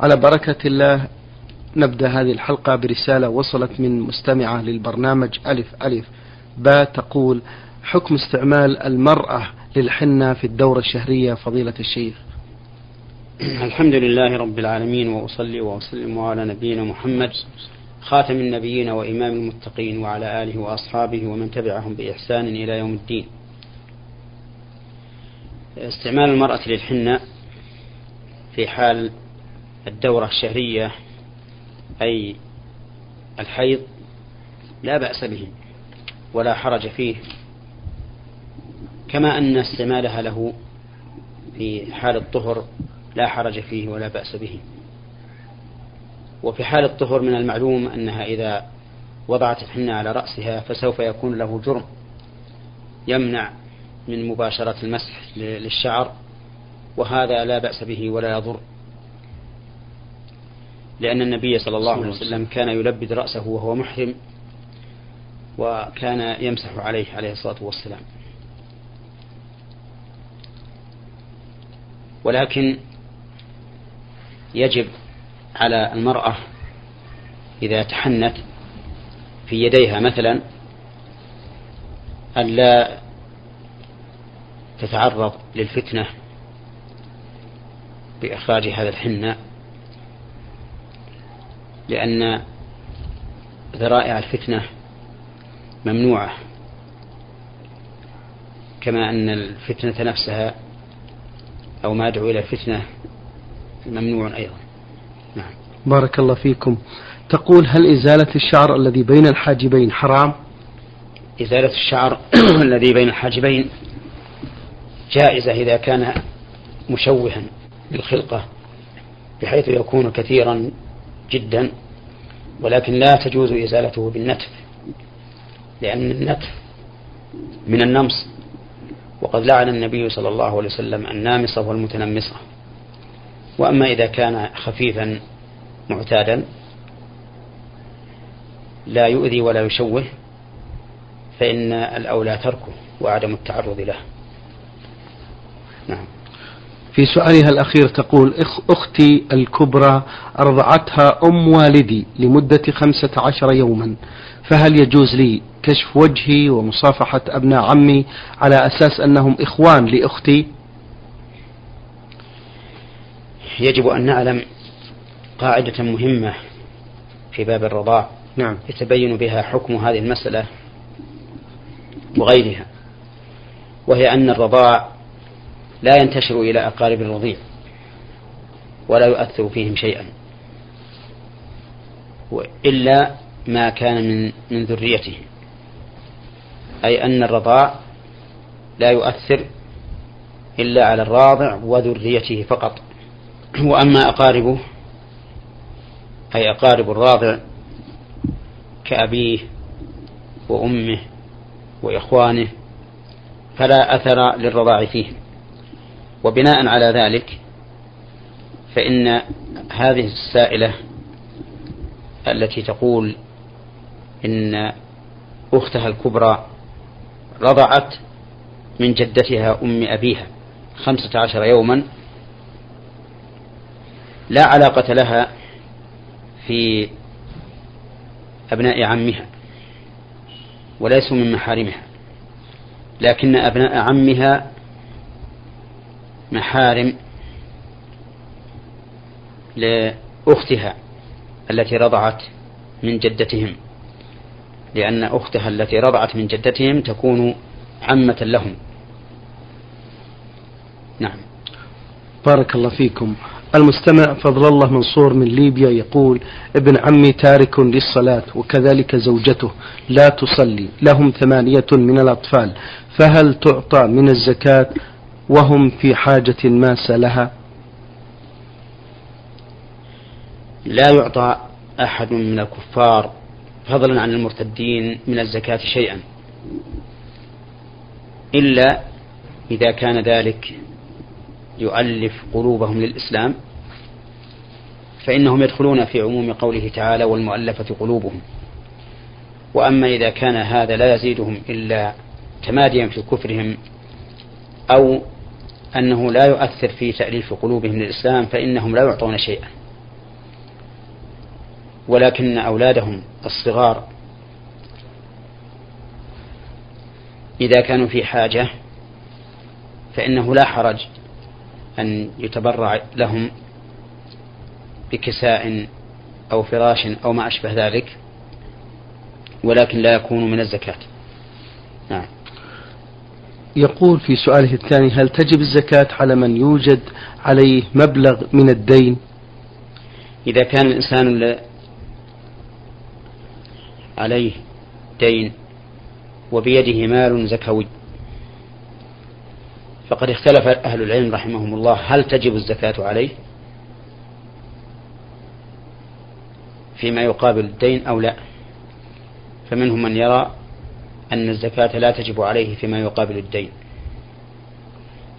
على بركة الله نبدأ هذه الحلقة برسالة وصلت من مستمعة للبرنامج ألف ألف. با تقول حكم استعمال المرأة للحنة في الدورة الشهرية فضيلة الشيخ. الحمد لله رب العالمين وأصلي وأسلم على نبينا محمد خاتم النبيين وإمام المتقين وعلى آله وأصحابه ومن تبعهم بإحسان إلى يوم الدين. استعمال المرأة للحنة في حال الدورة الشهرية أي الحيض لا بأس به ولا حرج فيه كما أن استعمالها له في حال الطهر لا حرج فيه ولا بأس به. وفي حال الطهر من المعلوم أنها إذا وضعت الحنة على رأسها فسوف يكون له جرم يمنع من مباشرة المسح للشعر وهذا لا بأس به ولا يضر. لأن النبي صلى الله عليه وسلم كان يلبد رأسه وهو محرم وكان يمسح عليه عليه الصلاة والسلام. ولكن يجب على المرأة إذا تحنت في يديها مثلا ألا تتعرض للفتنة بإخراج هذا الحنة لأن ذرائع الفتنة ممنوعة كما أن الفتنة نفسها أو ما يدعو إلى الفتنة ممنوع أيضا. نعم. بارك الله فيكم. تقول هل إزالة الشعر الذي بين الحاجبين حرام؟ إزالة الشعر الذي بين الحاجبين جائزة إذا كان مشوها بالخلقة بحيث يكون كثيرا جدا ولكن لا تجوز إزالته بالنتف لأن النتف من النمص. وقد لعن النبي صلى الله عليه وسلم النامصة والمتنمصة. وأما إذا كان خفيفا معتادا لا يؤذي ولا يشوه فإن الأولى تركه وعدم التعرض له. نعم. في سؤالها الأخير تقول أختي الكبرى أرضعتها أم والدي لمدة خمسة عشر يوما فهل يجوز لي كشف وجهي ومصافحة أبناء عمي على أساس أنهم إخوان لأختي يجب أن نعلم قاعدة مهمة في باب الرضاع نعم. يتبين بها حكم هذه المسألة وغيرها وهي أن الرضاع لا ينتشر إلى أقارب الرضيع ولا يؤثر فيهم شيئا. إلا ما كان من من ذريته. أي أن الرضاع لا يؤثر إلا على الراضع وذريته فقط. وأما أقاربه أي أقارب الراضع كأبيه وأمه وإخوانه فلا أثر للرضاع فيهم. وبناء على ذلك فإن هذه السائلة التي تقول إن أختها الكبرى رضعت من جدتها أم أبيها خمسة عشر يوما لا علاقة لها في أبناء عمها وليسوا من محارمها لكن أبناء عمها محارم لأختها التي رضعت من جدتهم لأن أختها التي رضعت من جدتهم تكون عمة لهم. نعم. بارك الله فيكم. المستمع فضل الله منصور من ليبيا يقول ابن عمي تارك للصلاة وكذلك زوجته لا تصلي لهم ثمانية من الأطفال فهل تعطى من الزكاة وهم في حاجة ماسة لها لا يعطى أحد من الكفار فضلا عن المرتدين من الزكاة شيئا إلا إذا كان ذلك يؤلف قلوبهم للإسلام فإنهم يدخلون في عموم قوله تعالى والمؤلفة قلوبهم وأما إذا كان هذا لا يزيدهم إلا تماديا في كفرهم أو أنه لا يؤثر في تأليف قلوبهم للإسلام فإنهم لا يعطون شيئا. ولكن أولادهم الصغار إذا كانوا في حاجة فإنه لا حرج أن يتبرع لهم بكساء أو فراش أو ما أشبه ذلك ولكن لا يكون من الزكاة. نعم. يقول في سؤاله الثاني هل تجب الزكاة على من يوجد عليه مبلغ من الدين؟ إذا كان الإنسان عليه دين وبيده مال زكوي فقد اختلف أهل العلم رحمهم الله هل تجب الزكاة عليه؟ فيما يقابل الدين أو لا؟ فمنهم من يرى أن الزكاة لا تجب عليه فيما يقابل الدين.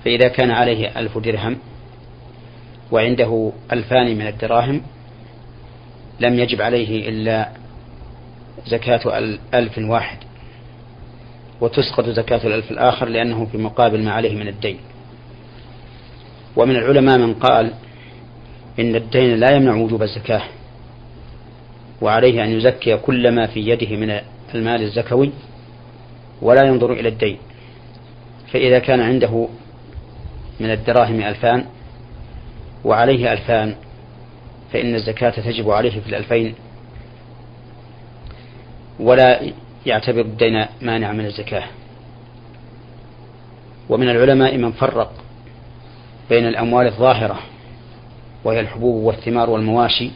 فإذا كان عليه ألف درهم وعنده ألفان من الدراهم لم يجب عليه إلا زكاة ألف واحد وتسقط زكاة الألف الآخر لأنه في مقابل ما عليه من الدين. ومن العلماء من قال إن الدين لا يمنع وجوب الزكاة وعليه أن يزكي كل ما في يده من المال الزكوي ولا ينظر إلى الدين. فإذا كان عنده من الدراهم ألفان وعليه ألفان فإن الزكاة تجب عليه في الألفين. ولا يعتبر الدين مانع من الزكاة. ومن العلماء من فرق بين الأموال الظاهرة وهي الحبوب والثمار والمواشي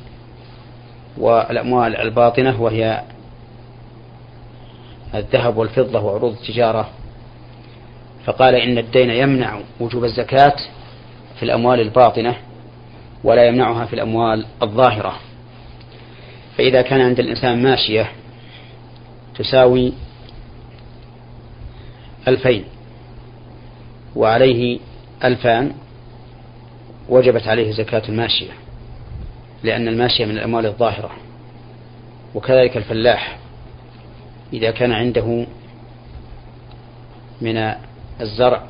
والأموال الباطنة وهي الذهب والفضة وعروض التجارة. فقال إن الدين يمنع وجوب الزكاة في الأموال الباطنة ولا يمنعها في الأموال الظاهرة. فإذا كان عند الإنسان ماشية تساوي ألفين وعليه ألفان وجبت عليه زكاة الماشية لأن الماشية من الأموال الظاهرة وكذلك الفلاح. إذا كان عنده من الزرع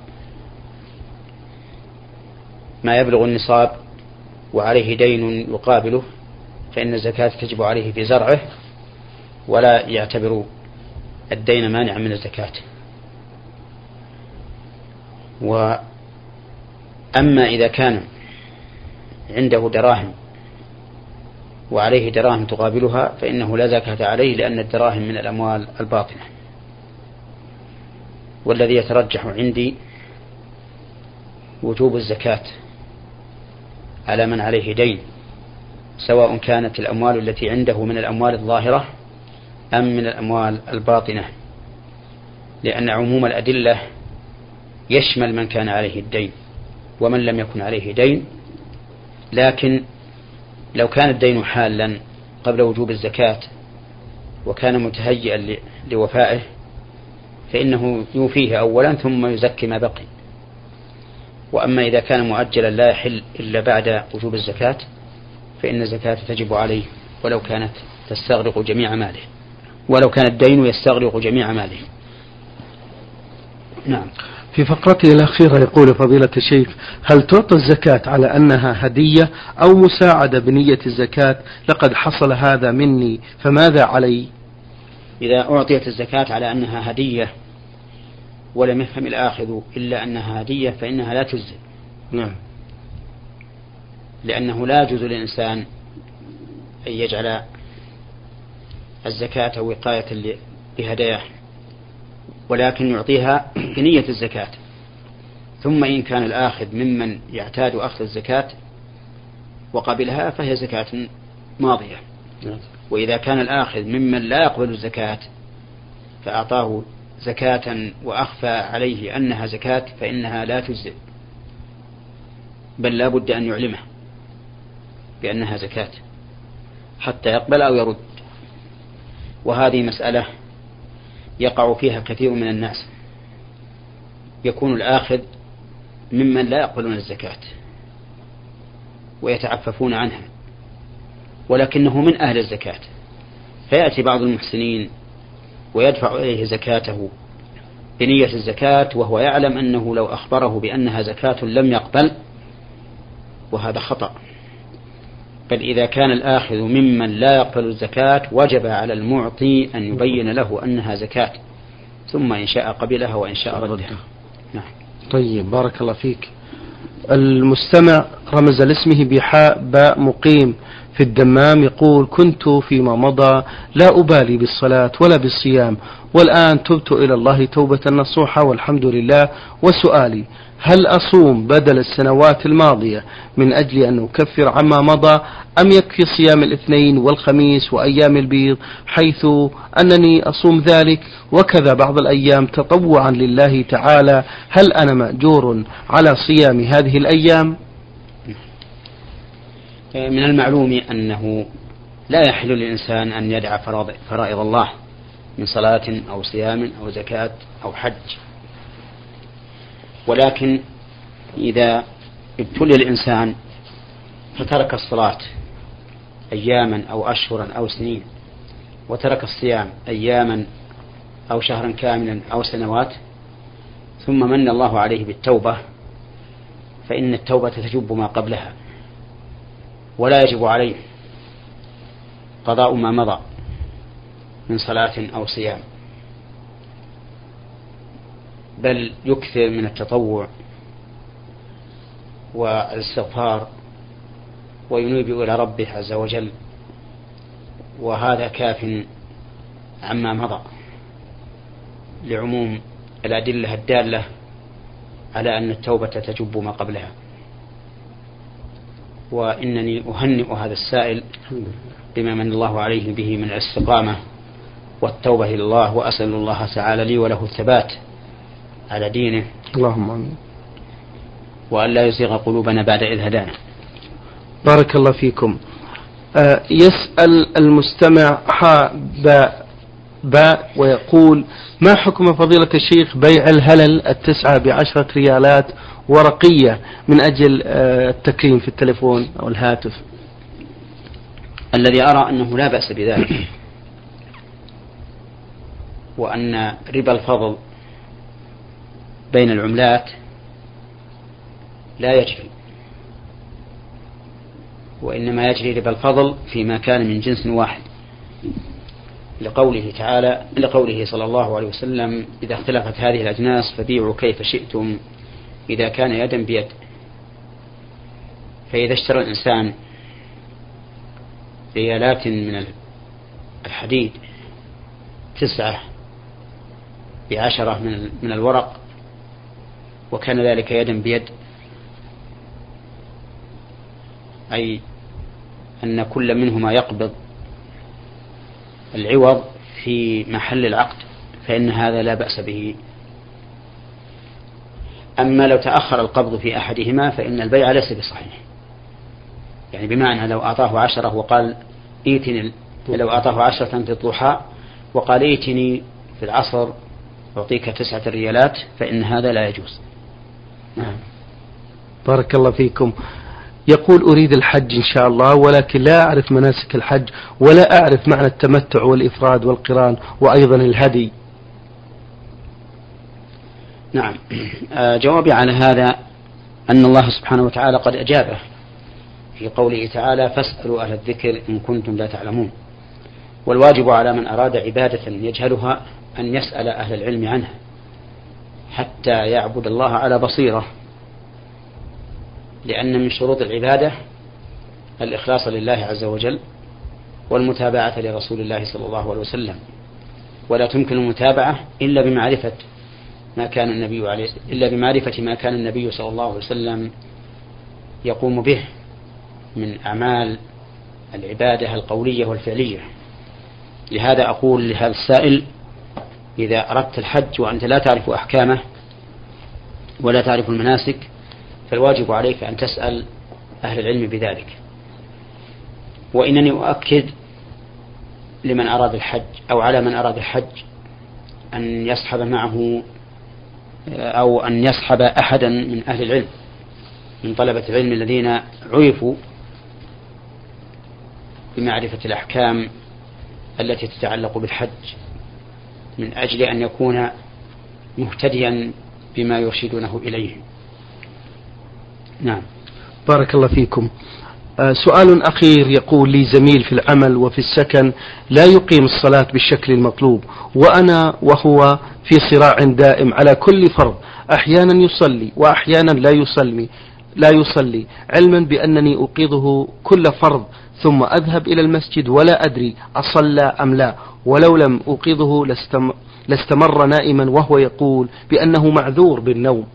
ما يبلغ النصاب وعليه دين يقابله فإن الزكاة تجب عليه في زرعه ولا يعتبر الدين مانعا من الزكاة. وأما إذا كان عنده دراهم وعليه دراهم تقابلها فإنه لا زكاة عليه لأن الدراهم من الأموال الباطنة. والذي يترجح عندي وجوب الزكاة على من عليه دين سواء كانت الأموال التي عنده من الأموال الظاهرة أم من الأموال الباطنة لأن عموم الأدلة يشمل من كان عليه الدين ومن لم يكن عليه دين لكن لو كان الدين حالا قبل وجوب الزكاة وكان متهيئا لوفائه فإنه يوفيه أولا ثم يزكي ما بقي. وأما إذا كان مؤجلا لا يحل إلا بعد وجوب الزكاة فإن الزكاة تجب عليه ولو كانت تستغرق جميع ماله. ولو كان الدين يستغرق جميع ماله. نعم. في فقرته الأخيرة يقول فضيلة الشيخ هل تعطى الزكاة على أنها هدية أو مساعدة بنية الزكاة؟ لقد حصل هذا مني فماذا علي؟ إذا أعطيت الزكاة على أنها هدية ولم يفهم الآخذ إلا أنها هدية فإنها لا تجزي نعم. لأنه لا يجوز للإنسان أن يجعل الزكاة وقاية لهداياه. ولكن يعطيها بنية الزكاة. ثم إن كان الآخذ ممن يعتاد أخذ الزكاة وقبلها فهي زكاة ماضية. وإذا كان الآخذ ممن لا يقبل الزكاة فأعطاه زكاة وأخفى عليه أنها زكاة فإنها لا تجزئ. بل لا بد أن يعلمه بأنها زكاة حتى يقبل أو يرد. وهذه مسألة يقع فيها كثير من الناس. يكون الآخذ ممن لا يقبلون الزكاة ويتعففون عنها ولكنه من أهل الزكاة. فيأتي بعض المحسنين ويدفع إليه زكاته بنية الزكاة وهو يعلم أنه لو أخبره بأنها زكاة لم يقبل وهذا خطأ. بل إذا كان الآخذ ممن لا يقبل الزكاة وجب على المعطي أن يبين له أنها زكاة. ثم إن شاء قبلها وإن شاء ردها نعم. طيب بارك الله فيك. المستمع رمز لاسمه بحاء باء مقيم. في الدمام يقول كنت فيما مضى لا أبالي بالصلاة ولا بالصيام والآن تبت إلى الله توبة نصوحة والحمد لله. وسؤالي هل أصوم بدل السنوات الماضية من أجل أن أكفر عما مضى أم يكفي صيام الاثنين والخميس وأيام البيض حيث أنني أصوم ذلك وكذا بعض الأيام تطوعا لله تعالى هل أنا مأجور على صيام هذه الأيام؟ من المعلوم أنه لا يحل للإنسان أن يدع فرائض الله من صلاة أو صيام أو زكاة أو حج. ولكن إذا ابتلي الإنسان فترك الصلاة أياما أو أشهرا أو سنين وترك الصيام أياما أو شهرا كاملا أو سنوات ثم من الله عليه بالتوبة فإن التوبة تجب ما قبلها. ولا يجب عليه قضاء ما مضى من صلاة أو صيام. بل يكثر من التطوع والإستغفار وينيب إلى ربه عز وجل وهذا كاف عما مضى لعموم الأدلة الدالة على أن التوبة تجب ما قبلها. وإنني أهنئ هذا السائل بما من الله عليه به من الاستقامة والتوبة إلى الله وأسأل الله تعالى لي وله الثبات على دينه. اللهم آمين. وأن لا يزيغ قلوبنا بعد إذ هدانا. بارك الله فيكم. آه يسأل المستمع حاء باء ويقول ما حكم فضيلة الشيخ بيع الهلل التسعة بعشرة ريالات ورقية من أجل آه التكريم في التلفون أو الهاتف؟ الذي أرى أنه لا بأس بذلك. وأن ربا الفضل بين العملات لا يجري. وإنما يجري ربا الفضل فيما كان من جنس واحد. لقوله تعالى لقوله صلى الله عليه وسلم إذا اختلفت هذه الأجناس فبيعوا كيف شئتم إذا كان يدا بيد. فإذا اشترى الإنسان ريالات من الحديد تسعة بعشرة من من الورق وكان ذلك يدا بيد أي أن كل منهما يقبض العوض في محل العقد فإن هذا لا بأس به. أما لو تأخر القبض في أحدهما فإن البيع ليس بصحيح. يعني بمعنى لو أعطاه عشرة وقال ائتني لو أعطاه عشرة في الضحى وقال ائتني في العصر أعطيك تسعة ريالات فإن هذا لا يجوز. نعم. بارك الله فيكم. يقول أريد الحج إن شاء الله ولكن لا أعرف مناسك الحج ولا أعرف معنى التمتع والإفراد والقران وأيضا الهدي. نعم. آه، جوابي على هذا أن الله سبحانه وتعالى قد أجابه في قوله تعالى فاسألوا أهل الذكر إن كنتم لا تعلمون والواجب على من أراد عبادة يجهلها أن يسأل أهل العلم عنها حتى يعبد الله على بصيرة. لأن من شروط العبادة الإخلاص لله عز وجل والمتابعة لرسول الله صلى الله عليه وسلم. ولا تمكن المتابعة إلا بمعرفة ما كان النبي عليه إلا بمعرفة ما كان النبي صلى الله عليه وسلم يقوم به من أعمال العبادة القولية والفعلية. لهذا أقول لهذا السائل إذا أردت الحج وأنت لا تعرف أحكامه ولا تعرف المناسك فالواجب عليك أن تسأل أهل العلم بذلك. وإنني أؤكد لمن أراد الحج أو على من أراد الحج أن يصحب معه أو أن يصحب أحدا من أهل العلم من طلبة العلم الذين عرفوا بمعرفة الأحكام التي تتعلق بالحج من أجل أن يكون مهتديا بما يرشدونه إليه. نعم. بارك الله فيكم. آه، سؤال أخير يقول لي زميل في العمل وفي السكن لا يقيم الصلاة بالشكل المطلوب وأنا وهو في صراع دائم على كل فرض أحيانا يصلي وأحيانا لا يصلي لا يصلي علما بأنني أوقظه كل فرض ثم أذهب إلى المسجد ولا أدري أصلى أم لا ولو لم أوقظه لاستمر نائما وهو يقول بأنه معذور بالنوم.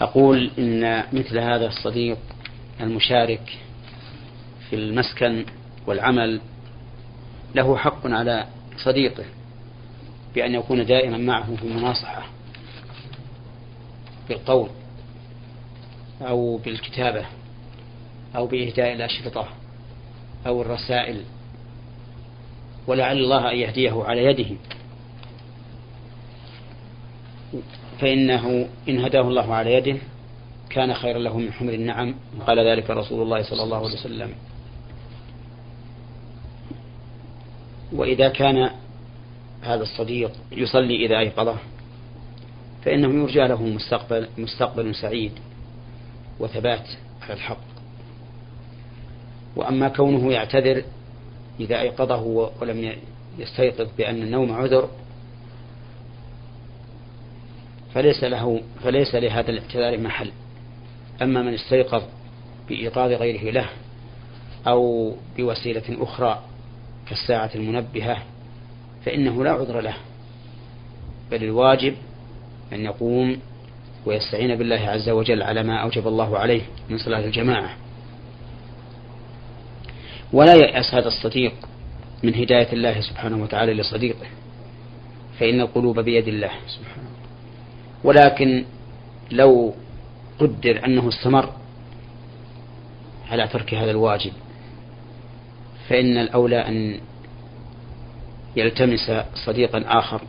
أقول إن مثل هذا الصديق المشارك في المسكن والعمل له حق على صديقه بأن يكون دائما معه في المناصحة بالقول أو بالكتابة أو بإهداء الأشرطة أو الرسائل ولعل الله أن يهديه على يده. فإنه إن هداه الله على يده كان خيرا له من حمر النعم. قال ذلك رسول الله صلى الله عليه وسلم. وإذا كان هذا الصديق يصلي إذا أيقظه فإنه يرجى له مستقبل مستقبل سعيد وثبات على الحق. وأما كونه يعتذر إذا أيقظه ولم يستيقظ بأن النوم عذر فليس له فليس لهذا الاعتذار محل. أما من استيقظ بإيقاظ غيره له أو بوسيلة أخرى كالساعة المنبهة فإنه لا عذر له. بل الواجب أن يقوم ويستعين بالله عز وجل على ما أوجب الله عليه من صلاة الجماعة. ولا يأس هذا الصديق من هداية الله سبحانه وتعالى لصديقه فإن القلوب بيد الله. سبحانه ولكن لو قدر أنه استمر على ترك هذا الواجب فإن الأولى أن يلتمس صديقا آخر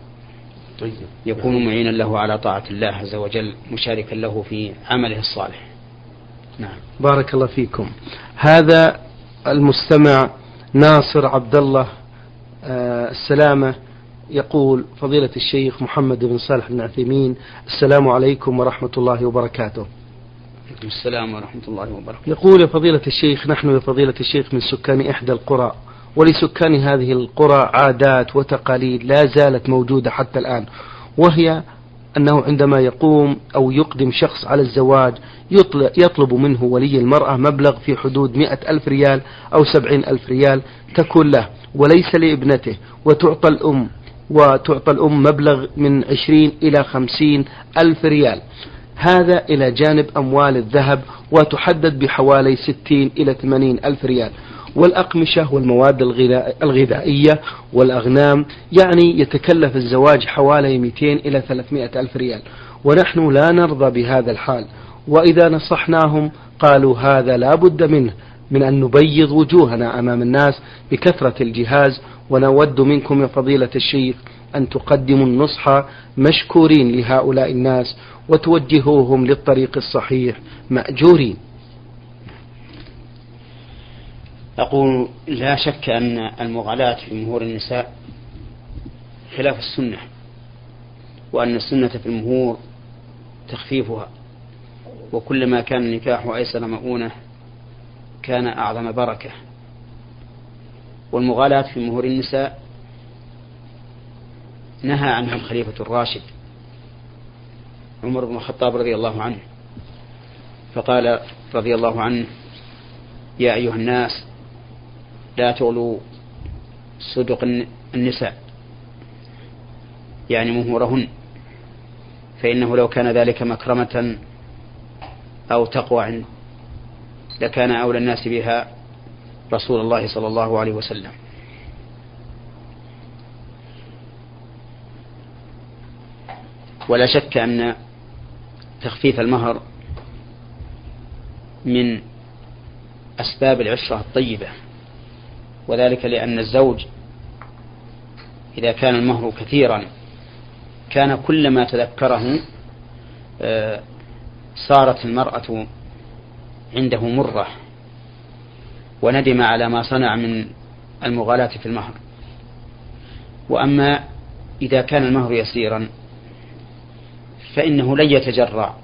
طيب. يكون معينا له على طاعة الله عز وجل مشاركا له في عمله الصالح. نعم. بارك الله فيكم. هذا المستمع ناصر عبد الله آه السلامة. يقول فضيلة الشيخ محمد بن صالح بن عثيمين السلام عليكم ورحمة الله وبركاته. السلام ورحمة الله وبركاته. يقول يا فضيلة الشيخ نحن يا فضيلة الشيخ من سكان إحدى القرى ولسكان هذه القرى عادات وتقاليد لا زالت موجودة حتى الآن وهي أنه عندما يقوم أو يقدم شخص على الزواج يطلب منه ولي المرأة مبلغ في حدود مئة ألف ريال أو سبعين ألف ريال تكون له وليس لابنته وتعطى الأم وتعطى الأم مبلغ من عشرين إلى خمسين ألف ريال. هذا إلى جانب أموال الذهب وتحدد بحوالي ستين إلى ثمانين ألف ريال. والأقمشة والمواد الغذائية والأغنام يعني يتكلف الزواج حوالي 200 إلى 300 ألف ريال. ونحن لا نرضى بهذا الحال. وإذا نصحناهم قالوا هذا لا بد منه. من أن نبيض وجوهنا أمام الناس بكثرة الجهاز ونود منكم يا فضيلة الشيخ أن تقدموا النصح مشكورين لهؤلاء الناس وتوجهوهم للطريق الصحيح مأجورين. أقول لا شك أن المغالاة في مهور النساء خلاف السنة وأن السنة في المهور تخفيفها وكلما كان النكاح أيسر مؤونة كان أعظم بركة. والمغالاة في مهور النساء نهى عنها الخليفة الراشد عمر بن الخطاب رضي الله عنه. فقال رضي الله عنه يا أيها الناس لا تغلوا صدق النساء. يعني مهورهن. فإنه لو كان ذلك مكرمة أو تقوى لكان أولى الناس بها رسول الله صلى الله عليه وسلم. ولا شك أن تخفيف المهر من أسباب العشرة الطيبة وذلك لأن الزوج إذا كان المهر كثيرا كان كلما تذكره آه، صارت المرأة عنده مرة وندم على ما صنع من المغالاة في المهر. وأما إذا كان المهر يسيرا فإنه لن يتجرع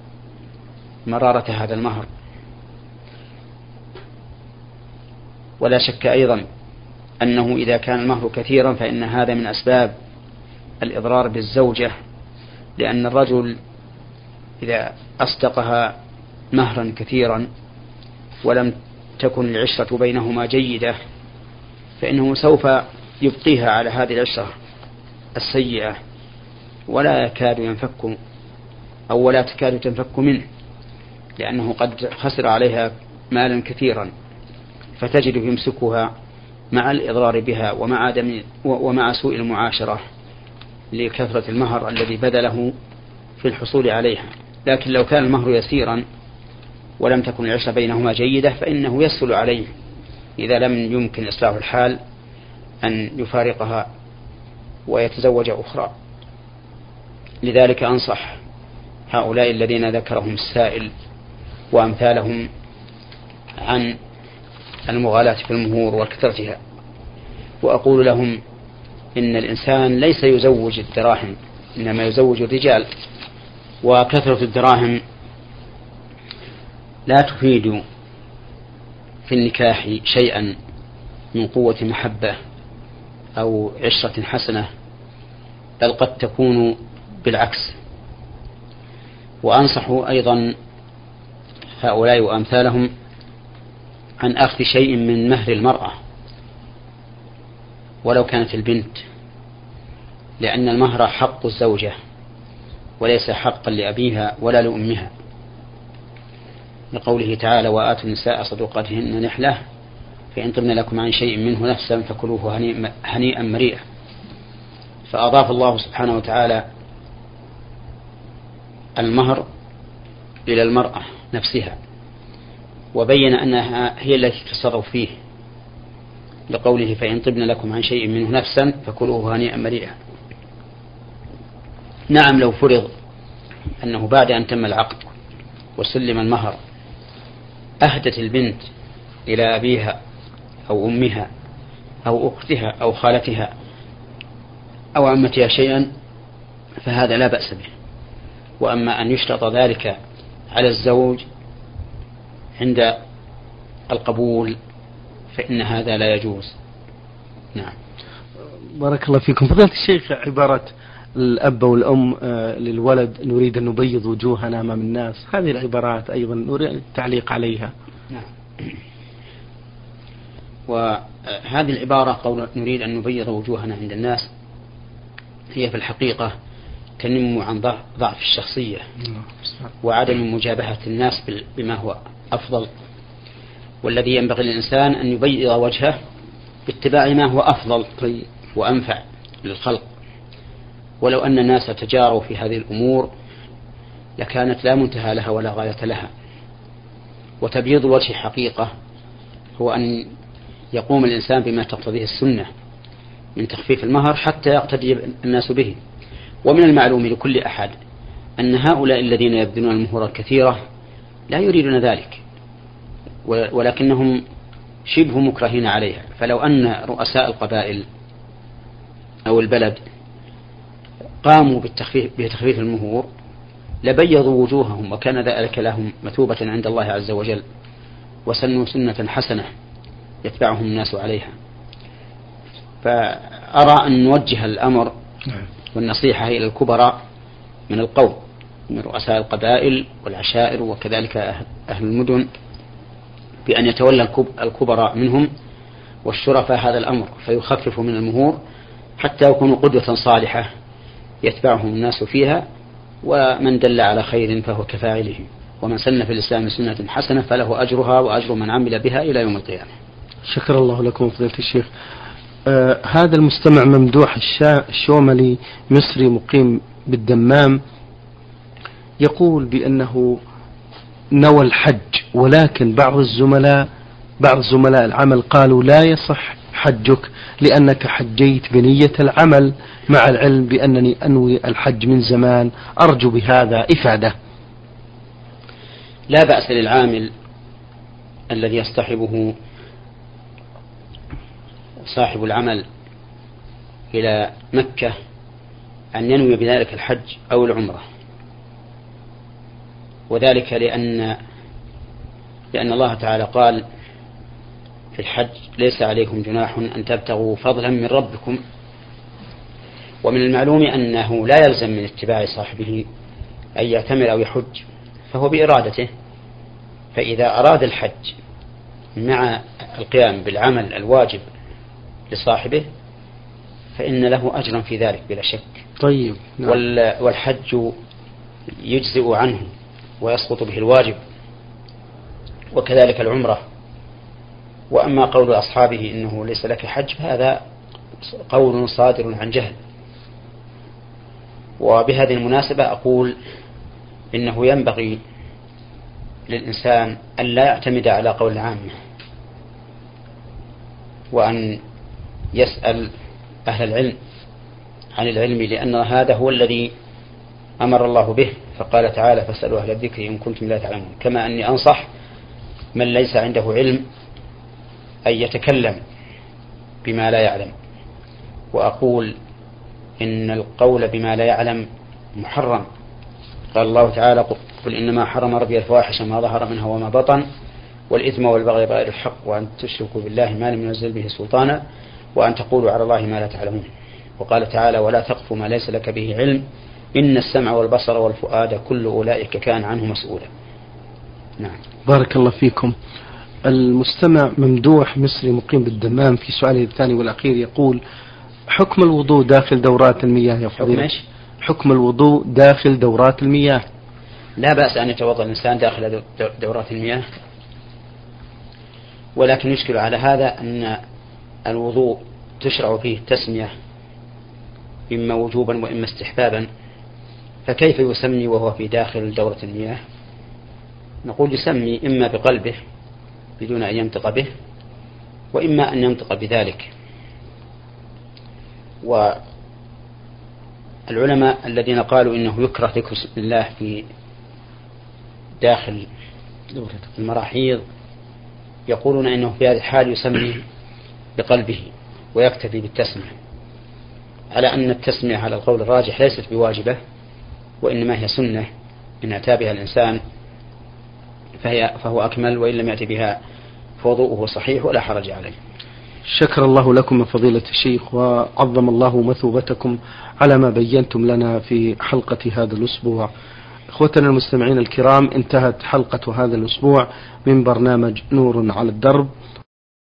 مرارة هذا المهر. ولا شك أيضا أنه إذا كان المهر كثيرا فإن هذا من أسباب الإضرار بالزوجة لأن الرجل إذا أصدقها مهرا كثيرا ولم تكن العشرة بينهما جيدة فإنه سوف يبقيها على هذه العشرة السيئة ولا يكاد ينفك أو ولا تكاد تنفك منه لأنه قد خسر عليها مالا كثيرا فتجد يمسكها مع الإضرار بها ومع عدم ومع سوء المعاشرة لكثرة المهر الذي بذله في الحصول عليها. لكن لو كان المهر يسيرا ولم تكن العشرة بينهما جيدة فإنه يسهل عليه إذا لم يمكن إصلاح الحال أن يفارقها ويتزوج أخرى. لذلك أنصح هؤلاء الذين ذكرهم السائل وأمثالهم عن المغالاة في المهور وكثرتها وأقول لهم إن الإنسان ليس يزوج الدراهم إنما يزوج الرجال وكثرة الدراهم لا تفيد في النكاح شيئا من قوة محبة أو عشرة حسنة بل قد تكون بالعكس. وأنصح أيضا هؤلاء وأمثالهم عن أخذ شيء من مهر المرأة ولو كانت البنت لأن المهر حق الزوجة وليس حقا لأبيها ولا لأمها. لقوله تعالى وآتوا النساء صدقاتهن نحلة فإن طبن لكم عن شيء منه نفسا فكلوه هنيئا مريئا. فأضاف الله سبحانه وتعالى المهر إلى المرأة نفسها وبين أنها هي التي تتصرف فيه لقوله فإن طبن لكم عن شيء منه نفسا فكلوه هنيئا مريئا. نعم لو فرض أنه بعد أن تم العقد وسلم المهر أهدت البنت إلى أبيها أو أمها أو أختها أو خالتها أو عمتها شيئا فهذا لا بأس به. وأما أن يشترط ذلك على الزوج عند القبول فإن هذا لا يجوز. نعم. بارك الله فيكم. فضيلة الشيخ عبارة الأب والأم آه، للولد نريد أن نبيض وجوهنا أمام الناس. هذه العبارات أيضا نريد التعليق عليها. نعم. وهذه العبارة قول نريد أن نبيض وجوهنا عند الناس هي في الحقيقة تنم عن ضعف الشخصية نعم. وعدم مجابهة الناس بما هو أفضل. والذي ينبغي للإنسان أن يبيض وجهه باتباع ما هو أفضل طيب. وأنفع للخلق. ولو أن الناس تجاروا في هذه الأمور لكانت لا منتهى لها ولا غاية لها. وتبييض الوجه حقيقة هو أن يقوم الإنسان بما تقتضيه السنة من تخفيف المهر حتى يقتدي الناس به. ومن المعلوم لكل أحد أن هؤلاء الذين يبذلون المهور الكثيرة لا يريدون ذلك ولكنهم شبه مكرهين عليها. فلو أن رؤساء القبائل أو البلد قاموا بالتخفيف بتخفيف المهور لبيضوا وجوههم وكان ذلك لهم مثوبة عند الله عز وجل وسنوا سنة حسنة يتبعهم الناس عليها فأرى أن نوجه الأمر نعم. والنصيحة إلى الكبراء من القوم من رؤساء القبائل والعشائر وكذلك أهل المدن بأن يتولى الكبراء منهم والشرفاء هذا الأمر فيخففوا من المهور حتى يكونوا قدوة صالحة يتبعهم الناس فيها ومن دل على خير فهو كفاعله. ومن سن في الإسلام سنة حسنة فله أجرها وأجر من عمل بها إلى يوم القيامة. شكر الله لكم فضيلة الشيخ. آه هذا المستمع ممدوح الشوملي مصري مقيم بالدمام يقول بأنه نوى الحج ولكن بعض الزملاء بعض زملاء العمل قالوا لا يصح حجك لأنك حجيت بنية العمل مع العلم بأنني أنوي الحج من زمان. أرجو بهذا إفادة. لا بأس للعامل الذي يصطحبه صاحب العمل إلى مكة أن ينوي بذلك الحج أو العمرة. وذلك لأن لأن الله تعالى قال في الحج ليس عليكم جناح أن تبتغوا فضلا من ربكم. ومن المعلوم أنه لا يلزم من اتباع صاحبه أن يعتمر أو يحج فهو بإرادته. فإذا أراد الحج مع القيام بالعمل الواجب لصاحبه فإن له أجرا في ذلك بلا شك. طيب نعم. والحج يجزئ عنه ويسقط به الواجب وكذلك العمرة. وأما قول أصحابه إنه ليس لك حج فهذا قول صادر عن جهل. وبهذه المناسبة أقول إنه ينبغي للإنسان أن لا يعتمد على قول العامة وأن يسأل أهل العلم عن العلم لأن هذا هو الذي أمر الله به. فقال تعالى فاسألوا أهل الذكر إن كنتم لا تعلمون. كما أني أنصح من ليس عنده علم أن يتكلم بما لا يعلم. وأقول إن القول بما لا يعلم محرم. قال الله تعالى قل إنما حرم ربي الفواحش ما ظهر منها وما بطن والإثم والبغي بغير الحق وأن تشركوا بالله ما لم ينزل به سلطانا وأن تقولوا على الله ما لا تعلمون. وقال تعالى ولا تقف ما ليس لك به علم إن السمع والبصر والفؤاد كل أولئك كان عنه مسؤولا. نعم. بارك الله فيكم. المستمع ممدوح مصري مقيم بالدمام في سؤاله الثاني والأخير يقول حكم الوضوء داخل دورات المياه يا فضيلة؟ حكم, حكم الوضوء داخل دورات المياه. لا بأس أن يتوضأ الإنسان داخل دورات المياه. ولكن يشكل على هذا أن الوضوء تشرع فيه التسمية إما وجوبا وإما استحبابا. فكيف يسمي وهو في داخل دورة المياه؟ نقول يسمي إما بقلبه بدون أن ينطق به وإما أن ينطق بذلك. والعلماء الذين قالوا إنه يكره ذكر اسم الله في داخل المراحيض يقولون إنه في هذه الحال يسمي بقلبه ويكتفي بالتسمية على أن التسمية على القول الراجح ليست بواجبة وإنما هي سنة إن أتى بها الإنسان فهي فهو أكمل وإن لم يأتي بها فوضوءه صحيح ولا حرج عليه. شكر الله لكم من فضيلة الشيخ وعظم الله مثوبتكم على ما بينتم لنا في حلقة هذا الأسبوع. إخوتنا المستمعين الكرام انتهت حلقة هذا الأسبوع من برنامج نور على الدرب.